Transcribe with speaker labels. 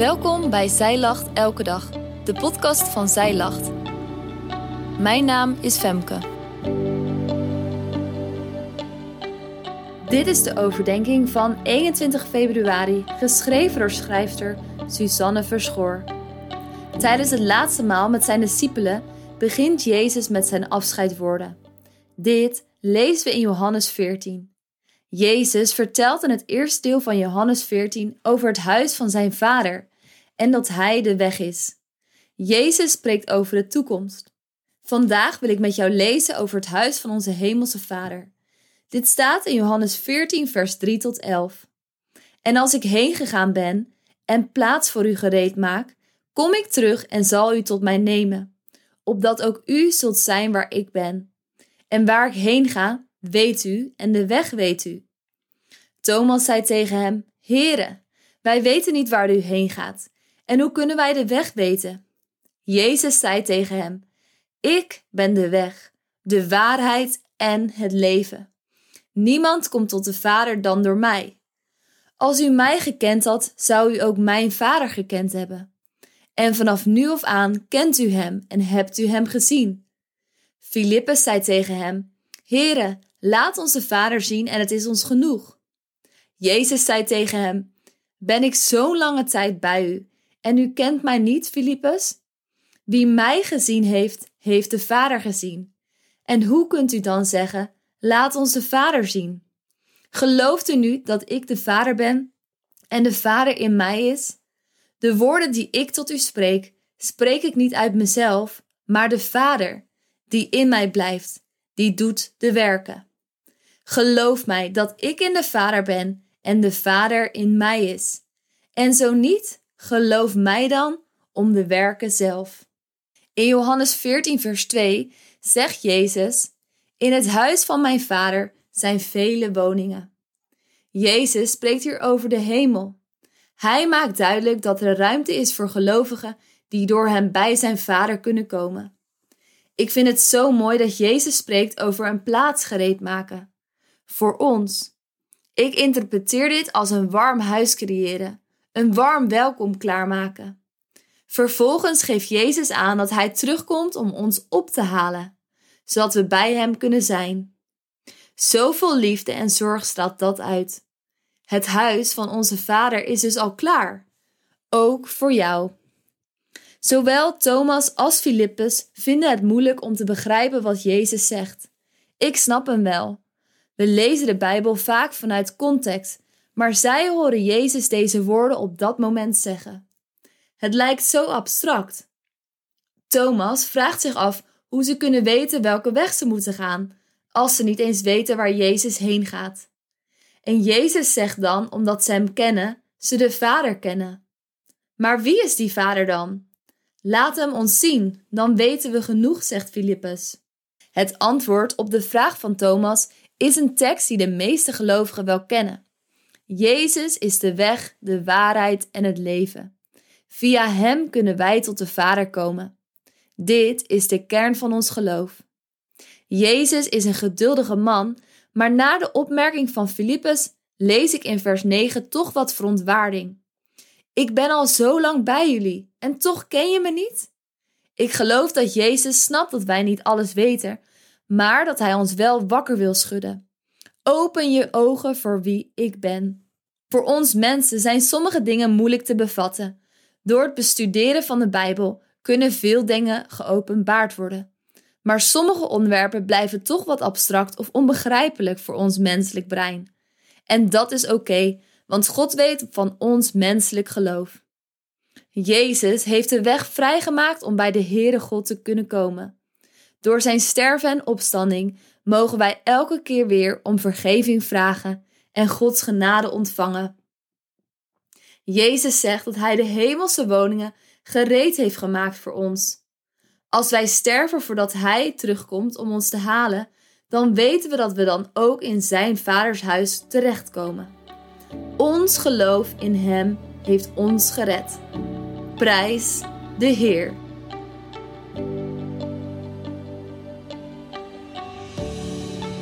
Speaker 1: Welkom bij Zij Lacht Elke Dag, de podcast van Zij Lacht. Mijn naam is Femke. Dit is de overdenking van 21 februari, geschreven door schrijfster Suzanne Verschoor. Tijdens het laatste maal met zijn discipelen begint Jezus met zijn afscheidwoorden. Dit lezen we in Johannes 14. Jezus vertelt in het eerste deel van Johannes 14 over het huis van zijn vader en dat hij de weg is. Jezus spreekt over de toekomst. Vandaag wil ik met jou lezen over het huis van onze hemelse vader. Dit staat in Johannes 14, vers 3 tot 11. En als ik heen gegaan ben en plaats voor u gereed maak, kom ik terug en zal u tot mij nemen, opdat ook u zult zijn waar ik ben. En waar ik heen ga, weet u, en de weg weet u. Thomas zei tegen hem: Heere, wij weten niet waar u heen gaat, en hoe kunnen wij de weg weten? Jezus zei tegen hem: Ik ben de weg, de waarheid en het leven. Niemand komt tot de Vader dan door mij. Als u mij gekend had, zou u ook mijn Vader gekend hebben. En vanaf nu af aan kent u hem en hebt u hem gezien. Filippus zei tegen hem: Heere, laat ons de Vader zien en het is ons genoeg. Jezus zei tegen hem: Ben ik zo'n lange tijd bij u en u kent mij niet, Filippus? Wie mij gezien heeft, heeft de Vader gezien. En hoe kunt u dan zeggen: Laat ons de Vader zien? Gelooft u nu dat ik de Vader ben en de Vader in mij is? De woorden die ik tot u spreek, spreek ik niet uit mezelf, maar de Vader, die in mij blijft, die doet de werken. Geloof mij dat ik in de Vader ben en de Vader in mij is. En zo niet, geloof mij dan om de werken zelf. In Johannes 14, vers 2 zegt Jezus: In het huis van mijn Vader zijn vele woningen. Jezus spreekt hier over de hemel. Hij maakt duidelijk dat er ruimte is voor gelovigen die door hem bij zijn Vader kunnen komen. Ik vind het zo mooi dat Jezus spreekt over een plaats gereed maken. Voor ons. Ik interpreteer dit als een warm huis creëren, een warm welkom klaarmaken. Vervolgens geeft Jezus aan dat Hij terugkomt om ons op te halen, zodat we bij Hem kunnen zijn. Zoveel liefde en zorg straalt dat uit. Het huis van onze Vader is dus al klaar, ook voor jou. Zowel Thomas als Filippus vinden het moeilijk om te begrijpen wat Jezus zegt. Ik snap hem wel. We lezen de Bijbel vaak vanuit context, maar zij horen Jezus deze woorden op dat moment zeggen. Het lijkt zo abstract. Thomas vraagt zich af hoe ze kunnen weten welke weg ze moeten gaan, als ze niet eens weten waar Jezus heen gaat. En Jezus zegt dan, omdat ze hem kennen, ze de Vader kennen. Maar wie is die Vader dan? Laat hem ons zien, dan weten we genoeg, zegt Filippus. Het antwoord op de vraag van Thomas is een tekst die de meeste gelovigen wel kennen. Jezus is de weg, de waarheid en het leven. Via Hem kunnen wij tot de Vader komen. Dit is de kern van ons geloof. Jezus is een geduldige man, maar na de opmerking van Filippus lees ik in vers 9 toch wat verontwaarding. Ik ben al zo lang bij jullie en toch ken je me niet? Ik geloof dat Jezus snapt dat wij niet alles weten, maar dat Hij ons wel wakker wil schudden. Open je ogen voor wie ik ben. Voor ons mensen zijn sommige dingen moeilijk te bevatten. Door het bestuderen van de Bijbel kunnen veel dingen geopenbaard worden. Maar sommige onderwerpen blijven toch wat abstract of onbegrijpelijk voor ons menselijk brein. En dat is oké, want God weet van ons menselijk geloof. Jezus heeft de weg vrijgemaakt om bij de Heere God te kunnen komen. Door zijn sterven en opstanding mogen wij elke keer weer om vergeving vragen en Gods genade ontvangen. Jezus zegt dat Hij de hemelse woningen gereed heeft gemaakt voor ons. Als wij sterven voordat Hij terugkomt om ons te halen, dan weten we dat we dan ook in Zijn Vaders huis terechtkomen. Ons geloof in Hem heeft ons gered. Prijs de Heer.